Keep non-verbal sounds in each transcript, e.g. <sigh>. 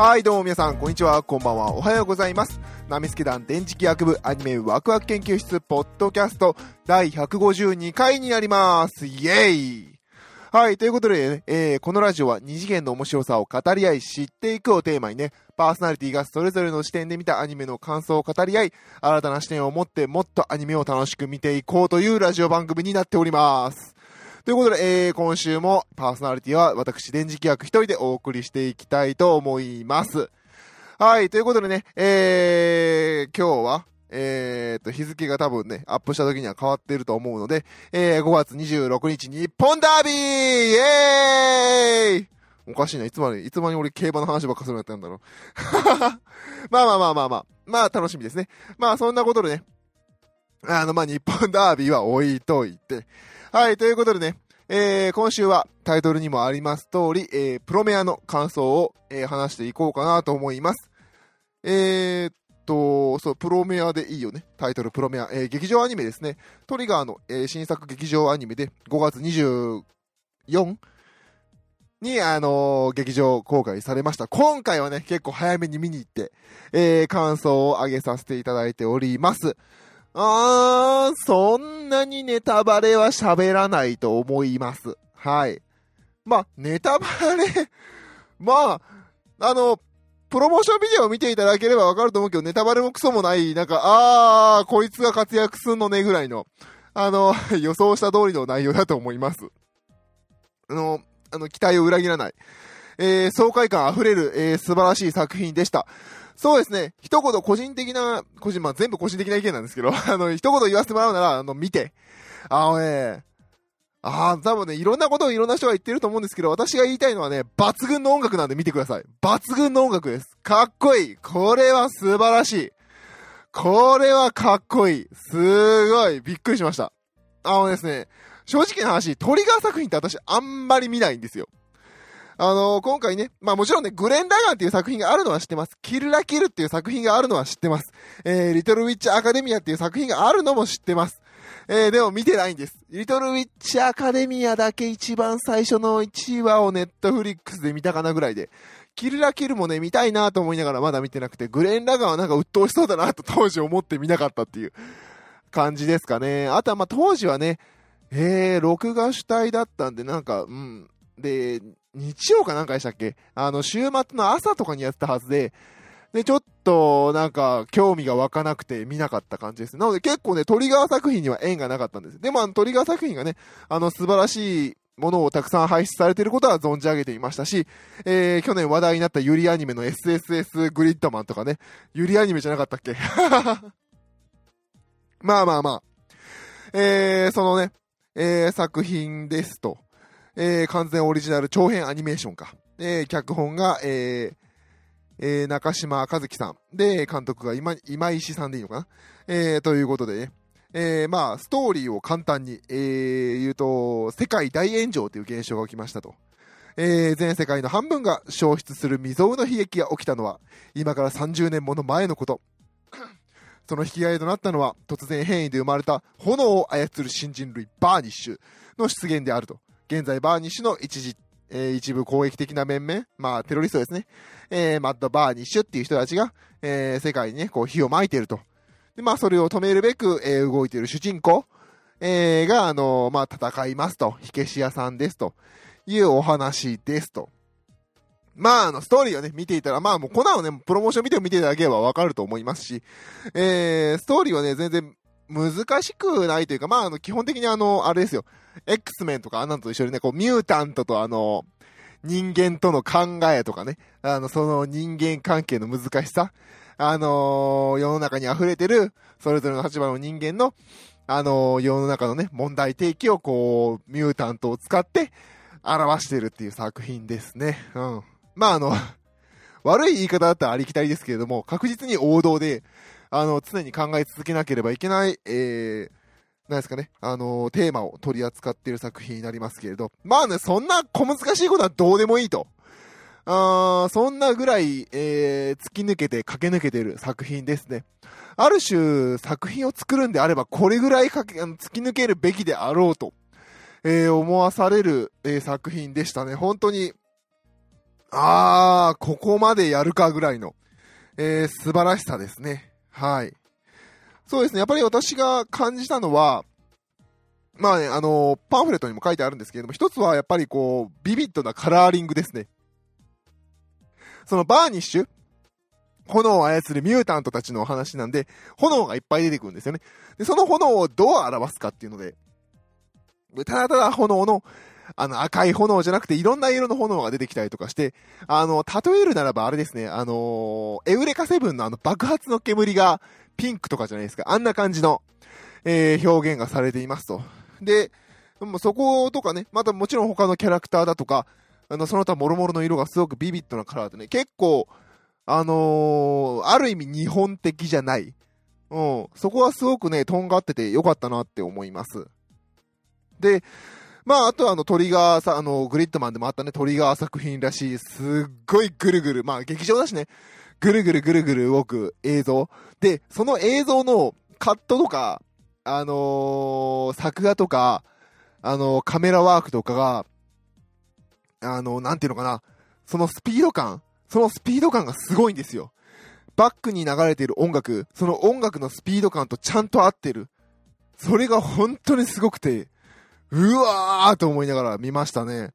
はい、どうも皆さん、こんにちは、こんばんは、おはようございます。ナミスケ団電磁気学部アニメワクワク研究室ポッドキャスト第152回になります。イェイはい、ということで、ね、えー、このラジオは二次元の面白さを語り合い知っていくをテーマにね、パーソナリティがそれぞれの視点で見たアニメの感想を語り合い、新たな視点を持ってもっとアニメを楽しく見ていこうというラジオ番組になっております。ということで、えー、今週もパーソナリティは私、電磁気学一人でお送りしていきたいと思います。はい、ということでね、えー、今日は、えーと、日付が多分ね、アップした時には変わっていると思うので、えー、5月26日日本ダービーイエーイおかしいな、いつまで、いつまで俺競馬の話ばっかするのやったんだろう。<laughs> まあまあまあまあまあ、まあ楽しみですね。まあそんなことでね、あのまあ日本ダービーは置いといて、はい、ということでね、えー、今週はタイトルにもあります通り、えー、プロメアの感想を、えー、話していこうかなと思います。えー、っと、そう、プロメアでいいよね。タイトルプロメア。えー、劇場アニメですね。トリガーの、えー、新作劇場アニメで5月24に、あのー劇場公開されました。今回はね、結構早めに見に行って、えー、感想を上げさせていただいております。あー、そんなにネタバレは喋らないと思います。はい。まあ、ネタバレ、<laughs> まあ、あの、プロモーションビデオを見ていただければわかると思うけど、ネタバレもクソもない、なんか、あー、こいつが活躍すんのねぐらいの、あの、<laughs> 予想した通りの内容だと思います。あの、あの、期待を裏切らない。えー、爽快感あふれる、えー、素晴らしい作品でした。そうですね。一言個人的な、個人、まあ、全部個人的な意見なんですけど、<laughs> あの、一言言わせてもらうなら、あの、見て。あのね、ああ、多分ね、いろんなことをいろんな人が言ってると思うんですけど、私が言いたいのはね、抜群の音楽なんで見てください。抜群の音楽です。かっこいい。これは素晴らしい。これはかっこいい。すごい。びっくりしました。あのですね、正直な話、トリガー作品って私あんまり見ないんですよ。あの今回ね、まあもちろんね、グレン・ラガンっていう作品があるのは知ってます。キルラキルっていう作品があるのは知ってます。えー、リトルウィッチ・アカデミアっていう作品があるのも知ってます。えー、でも見てないんです。リトルウィッチ・アカデミアだけ一番最初の1話をネットフリックスで見たかなぐらいで、キルラキルもね、見たいなと思いながらまだ見てなくて、グレン・ラガンはなんか鬱陶しそうだなと当時思って見なかったっていう感じですかね。あとはまあ当時はね、えー、録画主体だったんで、なんか、うん。で、日曜かなんかでしたっけ？あの、週末の朝とかにやってたはずで、で、ちょっと、なんか、興味が湧かなくて見なかった感じです。なので結構ね、トリガー作品には縁がなかったんです。でも、あの、トリガー作品がね、あの、素晴らしいものをたくさん輩出されていることは存じ上げていましたし、えー、去年話題になったユリアニメの SSS グリッドマンとかね、ユリアニメじゃなかったっけ？<laughs> まあまあまあ。えー、そのね、えー、作品ですと。えー、完全オリジナル長編アニメーションか。えー、脚本が、えー、えー、中島かずきさん。で、監督が今、今石さんでいいのかな？えー、ということでね。えー、まあ、ストーリーを簡単に、えー、言うと、世界大炎上という現象が起きましたと。えー、全世界の半分が消失する未曾有の悲劇が起きたのは、今から30年もの前のこと。<coughs> その引き金となったのは、突然変異で生まれた炎を操る新人類バーニッシュの出現であると。現在、バーニッシュの一時、えー一部攻撃的な面々、まあ、テロリストですね。えーマッド・バーニッシュっていう人たちが、えー世界にね、こう火を撒いていると。で、まあ、それを止めるべく、えー動いている主人公、えーが、あのーまあ、戦いますと。火消し屋さんですと。いうお話ですと。まあ、あの、ストーリーをね、見ていたら、まあもう、こんなのね、プロモーション見て見ていただければわかると思いますし、えー、ストーリーはね、全然難しくないというか、まあ、あの、基本的にあの、あれですよ。X メンとかあんなのと一緒にね、こう、ミュータントとあの、人間との考えとかね、あの、その人間関係の難しさ、あのー世の中に溢れてる、それぞれの立場の人間の、あのー世の中のね、問題提起をこう、ミュータントを使って表してるっていう作品ですね。うん。まあ、あの、悪い言い方だったらありきたりですけれども、確実に王道で、あの、常に考え続けなければいけない、えー、なんですかね、あのーテーマを取り扱っている作品になりますけれど、まあね、そんな小難しいことはどうでもいいと。あーそんなぐらい、えー突き抜けて駆け抜けている作品ですね。ある種、作品を作るんであれば、これぐらいけあの突き抜けるべきであろうと、えー思わされる、えー作品でしたね。本当に、あー、ここまでやるかぐらいの、えー、素晴らしさですね。はい。そうですね、やっぱり私が感じたのは、まあね、あのー、パンフレットにも書いてあるんですけれども、一つはやっぱりこう、ビビッドなカラーリングですね。そのバーニッシュ炎を操るミュータントたちのお話なんで、炎がいっぱい出てくるんですよね。で、その炎をどう表すかっていうので、ただただ炎の、あの赤い炎じゃなくていろんな色の炎が出てきたりとかして、あの、例えるならばあれですね、あのエウレカセブンのあの爆発の煙がピンクとかじゃないですか。あんな感じの、えー、表現がされていますと。で、もそことかね、またもちろん他のキャラクターだとか、あの、その他諸々の色がすごくビビッドなカラーでね、結構、あのー、ある意味日本的じゃない。うん。そこはすごくね、とんがっててよかったなって思います。で、まあ、あとはあのトリガーさ、あの、グリッドマンでもあったね、トリガー作品らしい、すっごいぐるぐる、まあ、劇場だしね、ぐるぐるぐるぐる動く映像。で、その映像のカットとか、あのー、作画とか、あのー、カメラワークとかが、あのー、なんていうのかな、そのスピード感、そのスピード感がすごいんですよ。バックに流れている音楽、その音楽のスピード感とちゃんと合ってる。それが本当にすごくて、うわーと思いながら見ましたね。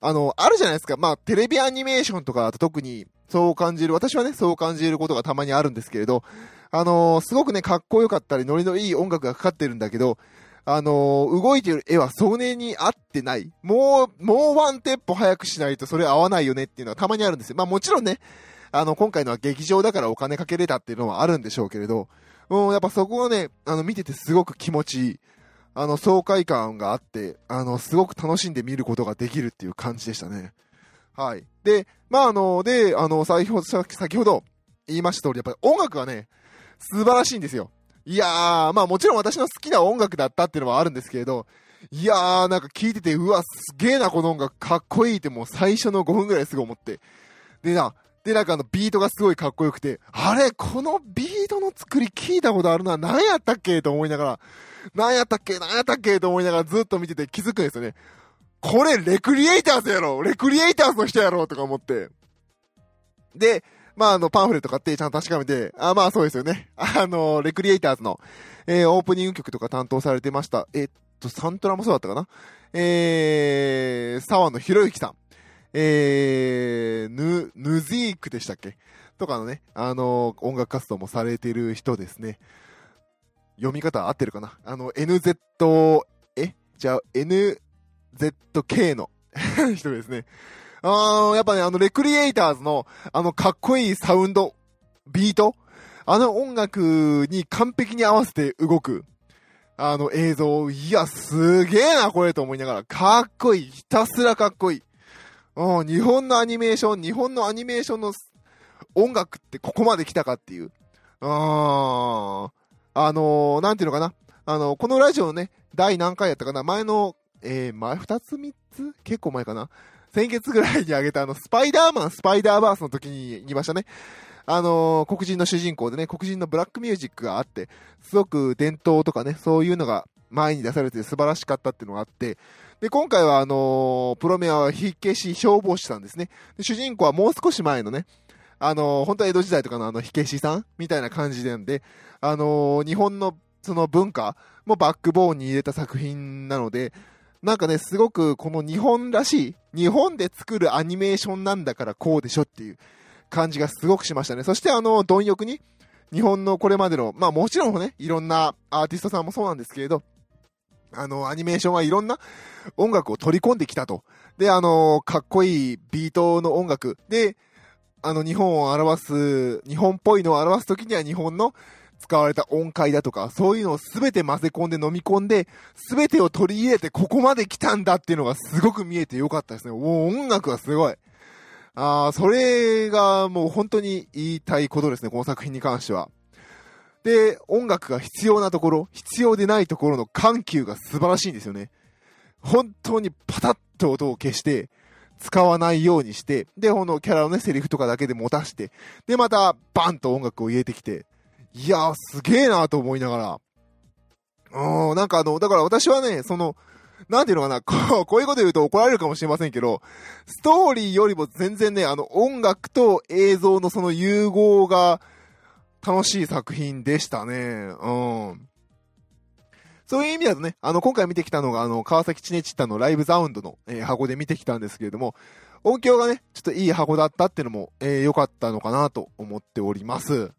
あの、あるじゃないですか。まあ、テレビアニメーションとかだと特にそう感じる、私はね、そう感じることがたまにあるんですけれど、あのー、すごくね、かっこよかったり、ノリのいい音楽がかかってるんだけど、あのー、動いてる絵はそれに合ってない。もう、もうワンテッポ早くしないとそれ合わないよねっていうのはたまにあるんですよ。まあもちろんね、あの、今回のは劇場だからお金かけれたっていうのはあるんでしょうけれど、うん、やっぱそこはね、あの、見ててすごく気持ちいい。あの、爽快感があって、あの、すごく楽しんで見ることができるっていう感じでしたね。はい。で、まあ、あの、で、あの、先ほど、先ほど言いました通り、やっぱり音楽がね、素晴らしいんですよ。いやー、まあもちろん私の好きな音楽だったっていうのはあるんですけれど、いやー、なんか聞いてて、うわ、すげーな、この音楽かっこいいってもう最初の5分ぐらいすぐ思って。でな、で、なんかあの、ビートがすごいかっこよくて、あれ、このビートの作り聞いたことあるな、何やったっけ？と思いながら、何やったっけ何やったっけと思いながらずっと見てて気づくんですよね。これ、レクリエイターズやろレクリエイターズの人やろとか思って。で、まあ、あの、パンフレット買ってちゃんと確かめて、あ、まあそうですよね。<laughs> あの、レクリエイターズの、えー、オープニング曲とか担当されてました。えっと、サントラもそうだったかな？えー、沢野博之さん。えー、ヌ、ヌズィークでしたっけ？とかのね、あの音楽活動もされてる人ですね。読み方合ってるかな？あの、NZ、え？じゃあ、NZK の <laughs> 人ですね。あー、やっぱね、あの、レクリエイターズの、あの、かっこいいサウンド、ビート、あの音楽に完璧に合わせて動く、あの映像、いや、すげえな、これと思いながら、かっこいい。ひたすらかっこいい。うん、日本のアニメーション、日本のアニメーションの音楽ってここまで来たかっていう。あー、あのー、なんていうのかな。あのー、このラジオのね、第何回やったかな前の、えー、前二つ三つ？結構前かな先月ぐらいにあげたあの、スパイダーマン、スパイダーバースの時に言いましたね。あの、黒人の主人公でね、黒人のブラックミュージックがあって、すごく伝統とかね、そういうのが前に出されて素晴らしかったっていうのがあって、で、今回はあのー、プロメアは火消し消防士さんですね。で主人公はもう少し前のね、あの、本当は江戸時代とかのあの火消しさんみたいな感じなんで、あの、日本のその文化もバックボーンに入れた作品なので、なんかね、すごくこの日本らしい、日本で作るアニメーションなんだからこうでしょっていう感じがすごくしましたね。そしてあの、貪欲に、日本のこれまでの、まあもちろんね、いろんなアーティストさんもそうなんですけれど、あの、アニメーションはいろんな音楽を取り込んできたと。で、あの、かっこいいビートの音楽。で、あの、日本を表す、日本っぽいのを表すときには日本の使われた音階だとか、そういうのをすべて混ぜ込んで飲み込んで、すべてを取り入れてここまで来たんだっていうのがすごく見えてよかったですね。もう音楽がすごい。ああ、それがもう本当に言いたいことですね、この作品に関しては。で、音楽が必要なところ、必要でないところの緩急が素晴らしいんですよね。本当にパタッと音を消して、使わないようにして、で、このキャラのね、セリフとかだけで持たして、で、また、バンと音楽を入れてきて、いやー、すげえなと思いながら。うん、なんかあの、だから私はね、その、なんていうのかな、こう、こういうこと言うと怒られるかもしれませんけど、ストーリーよりも全然ね、あの、音楽と映像のその融合が楽しい作品でしたね。うん。そういう意味だとね、あの、今回見てきたのが、あの、川崎チネチッタのライブザウンドの、えー、箱で見てきたんですけれども、音響がね、ちょっといい箱だったっていうのも、えー、良かったのかなと思っております。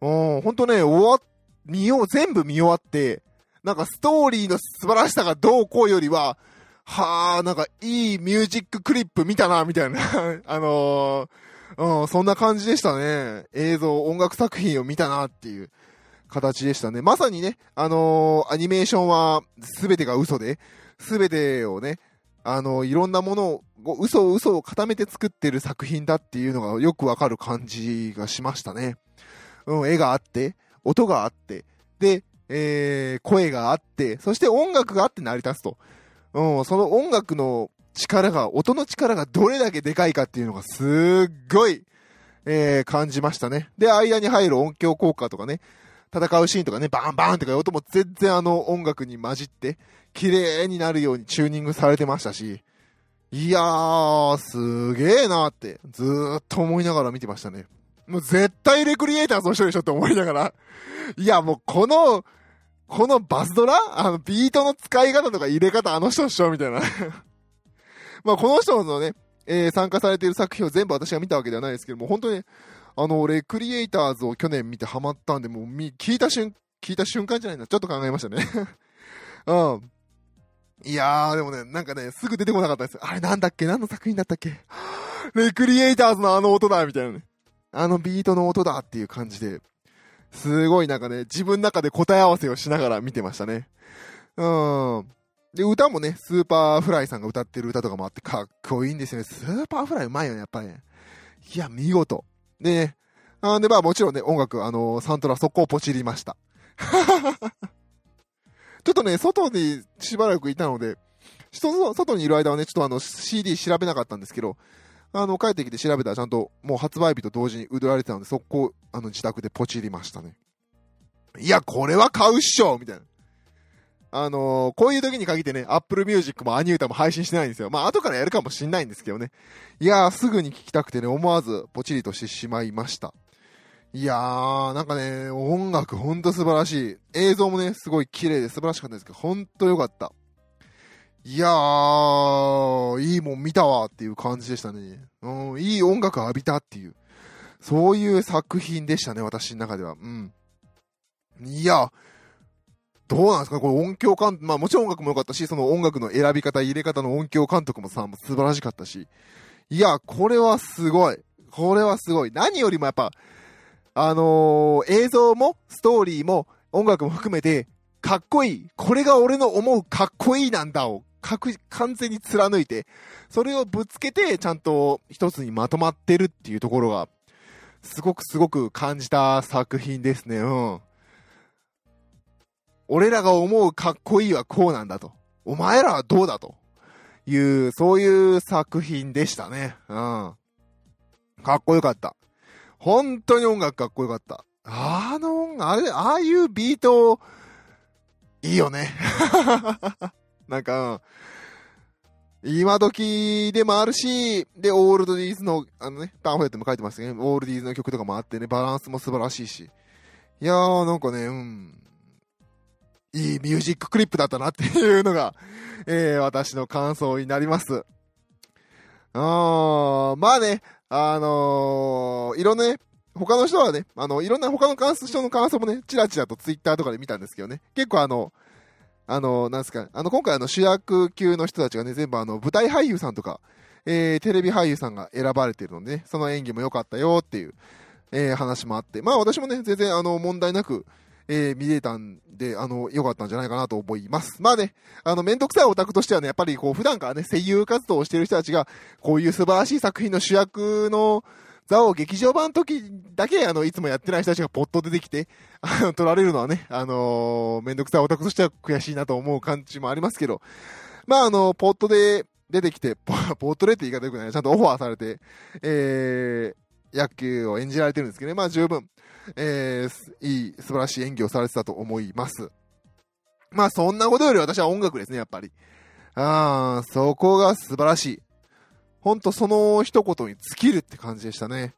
うん、ほんとね、終わ、見よう、全部見終わって、なんかストーリーの素晴らしさがどうこうよりは、はあ、なんかいいミュージッククリップ見たな、みたいな <laughs> あのー、うん、そんな感じでしたね。映像、音楽作品を見たなっていう形でしたね。まさにね、あのー、アニメーションは全てが嘘で、全てをね、あのー、いろんなものを、嘘を嘘を固めて作ってる作品だっていうのがよくわかる感じがしましたね。うん、絵があって、音があって、で、えー、声があって、そして音楽があって成り立つと。うん、その音楽の力が、音の力がどれだけでかいかっていうのがすっごい、えー、感じましたね。で、間に入る音響効果とかね、戦うシーンとかね、バンバンとか音も全然あの音楽に混じって、綺麗になるようにチューニングされてましたし、いやー、すげーなーって、ずーっと思いながら見てましたね。もう絶対レクリエイターズの人でしょって思いながら。いや、もうこの、このバスドラ？あの、ビートの使い方とか入れ方あの人でしょみたいな。<laughs> まあ、この人のね、えー、参加されている作品を全部私が見たわけではないですけども、本当にね、あの、レクリエイターズを去年見てハマったんで、もう、聞いた瞬、聞いた瞬間じゃないな、ちょっと考えましたね。<laughs> うん。いやー、でもね、なんかね、すぐ出てこなかったです。あれなんだっけ？何の作品だったっけ？レ <gasps> クリエイターズのあの音だみたいなね。あのビートの音だっていう感じで、すごいなんかね、自分の中で答え合わせをしながら見てましたね。うん。で、歌もね、スーパーフライさんが歌ってる歌とかもあってかっこいいんですよね。スーパーフライうまいよね、やっぱりね。いや、見事。でね、あで、まあもちろんね、音楽、あのー、サントラ速攻ポチりました。<laughs> ちょっとね、外にしばらくいたので、外にいる間はね、ちょっとあの、CD 調べなかったんですけど、あの、帰ってきて調べたらちゃんともう発売日と同時に売られてたので、速攻、あの、自宅でポチりましたね。いや、これは買うっしょみたいな。あのー、こういう時に限ってね、Apple Music もアニュータも配信してないんですよ。まあ、後からやるかもしんないんですけどね。いやー、すぐに聞きたくてね、思わずポチリとしてしまいました。いやー、なんかね、音楽ほんと素晴らしい。映像もね、すごい綺麗で素晴らしかったですけど、ほんと良かった。いやー、いいもん見たわっていう感じでしたね。うん、いい音楽浴びたっていう。そういう作品でしたね、私の中では。うん。いや、どうなんですか？これ音響監督、まあもちろん音楽も良かったし、その音楽の選び方、入れ方の音響監督もさ、も素晴らしかったし。いや、これはすごい。これはすごい。何よりもやっぱ、あのー、映像も、ストーリーも、音楽も含めて、かっこいい。これが俺の思うかっこいいなんだを確、完全に貫いて、それをぶつけて、ちゃんと一つにまとまってるっていうところが、すごくすごく感じた作品ですね。うん。俺らが思うかっこいいはこうなんだと。お前らはどうだという、そういう作品でしたね。うん。かっこよかった。本当に音楽かっこよかった。あの音楽、あれ、ああいうビート、いいよね。<laughs> なんか、今時でもあるし、で、オールドディーズの、あのね、パンフレットも書いてますけど、ね、オールディーズの曲とかもあってね、バランスも素晴らしいし。いやー、なんかね、うん。いいミュージッククリップだったなっていうのが、えー、私の感想になります。あー、まあね、あのー、いろんなね、他の人はね、あの、いろんな他の人の感想もね、チラチラとツイッターとかで見たんですけどね、結構あの、あの、なんですか、あの、今回あの主役級の人たちがね、全部あの、舞台俳優さんとか、えー、テレビ俳優さんが選ばれているのでね、その演技も良かったよっていう、えー、話もあって、まあ私もね、全然あの、問題なく、えー、見れたんで、あの、良かったんじゃないかなと思います。まあね、あの、めんどくさいオタクとしてはね、やっぱりこう、普段からね、声優活動をしてる人たちが、こういう素晴らしい作品の主役の、ザオ劇場版の時だけ、あの、いつもやってない人たちがポッと出てきて、あの、取られるのはね、あのー、めんどくさいオタクとしては悔しいなと思う感じもありますけど、まあ、あの、ポットで出てきて、<laughs> ポットでって言い方よくない、ちゃんとオファーされて、えー、野球を演じられてるんですけどね、まあ十分、えー、いい、素晴らしい演技をされてたと思います。まあそんなことより私は音楽ですね、やっぱり。あー、そこが素晴らしい。ほんとその一言に尽きるって感じでしたね。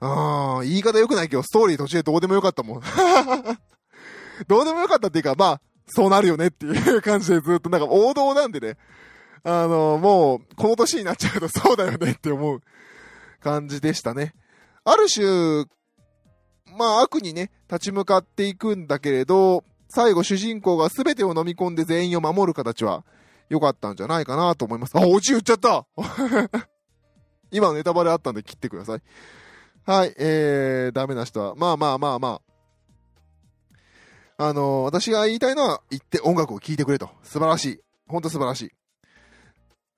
あー、言い方良くないけど、ストーリー途中でどうでもよかったもん。<laughs> どうでもよかったっていうか、まあ、そうなるよねっていう感じでずっとなんか王道なんでね。あの、もう、この年になっちゃうとそうだよねって思う感じでしたね。ある種、まあ悪にね、立ち向かっていくんだけれど、最後主人公が全てを飲み込んで全員を守る形は良かったんじゃないかなと思います。あ、オチ言っちゃった <laughs> 今ネタバレあったんで切ってください。はい、えー、ダメな人は、まあまあまあまあ。あのー、私が言いたいのは、言って音楽を聴いてくれと。素晴らしい。ほんと素晴らしい。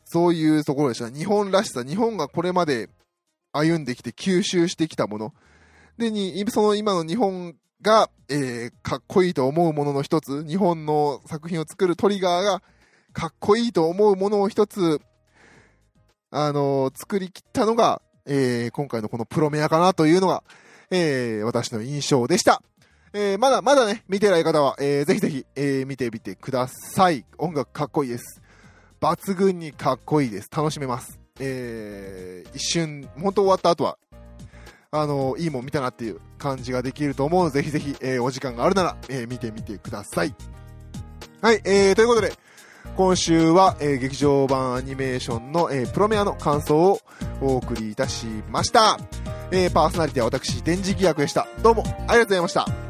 そういうところでした。日本らしさ、日本がこれまで歩んできて吸収してきたもの。で、に、その今の日本が、えー、かっこいいと思うものの一つ、日本の作品を作るトリガーが、かっこいいと思うものを一つ、あのー、作りきったのが、えー、今回のこのプロメアかなというのが、えー、私の印象でした。えー、まだまだね、見てない方は、えー、ぜひぜひ、えー、見てみてください。音楽かっこいいです。抜群にかっこいいです。楽しめます。えー、一瞬、本当終わった後は、あのいいもん見たなっていう感じができると思うので、ぜひぜひ、えー、お時間があるなら、えー、見てみてください。はい、えー、ということで、今週は、えー、劇場版アニメーションの、えー、プロメアの感想をお送りいたしました。えー、パーソナリティは私、電磁気役でした。どうもありがとうございました。